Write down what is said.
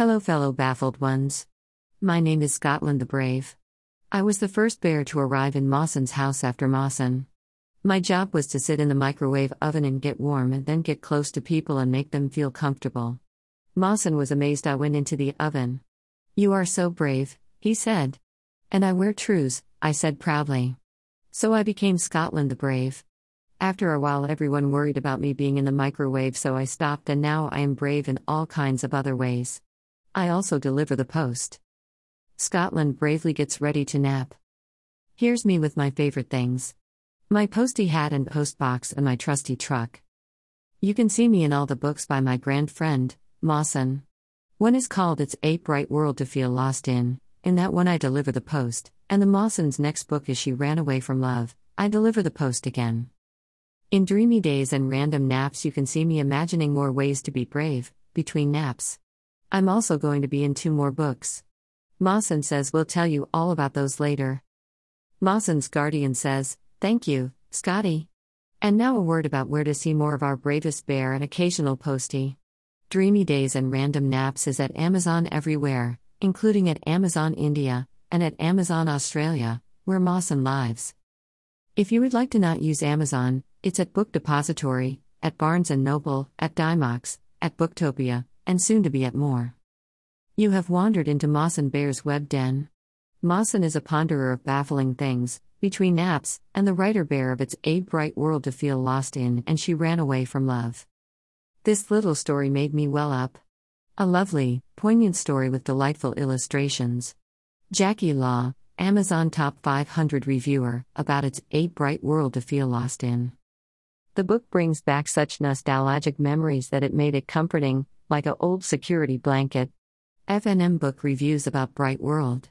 Hello, fellow baffled ones. My name is Scotland the Brave. I was the first bear to arrive in Mawson's house after Mawson. My job was to sit in the microwave oven and get warm and then get close to people and make them feel comfortable. Mawson was amazed I went into the oven. You are so brave, he said. And I wear trews, I said proudly. So I became Scotland the Brave. After a while, everyone worried about me being in the microwave, so I stopped, and now I am brave in all kinds of other ways. I also deliver the post. Scotland bravely gets ready to nap. Here's me with my favorite things my postie hat and post box, and my trusty truck. You can see me in all the books by my grand friend, Mawson. One is called It's a Bright World to Feel Lost in. In that one, I deliver the post, and the Mawson's next book is She Ran Away from Love. I deliver the post again. In dreamy days and random naps, you can see me imagining more ways to be brave, between naps. I'm also going to be in two more books. Mawson says we'll tell you all about those later. Mawson's guardian says, Thank you, Scotty. And now a word about where to see more of our bravest bear and occasional postie. Dreamy Days and Random Naps is at Amazon everywhere, including at Amazon India and at Amazon Australia, where Mawson lives. If you would like to not use Amazon, it's at Book Depository, at Barnes & Noble, at Dymocks, at Booktopia, and soon to be at more. You have wandered into Mawson Bear's web den. Mawson is a ponderer of baffling things, between naps, and the writer bear of its A Bright World to Feel Lost in, and she ran away from love. This little story made me well up. A lovely, poignant story with delightful illustrations. Jackie Law, Amazon Top 500 Reviewer, about its A Bright World to Feel Lost in. The book brings back such nostalgic memories that it made it comforting, like a old security blanket. FNM Book Reviews about Bright World.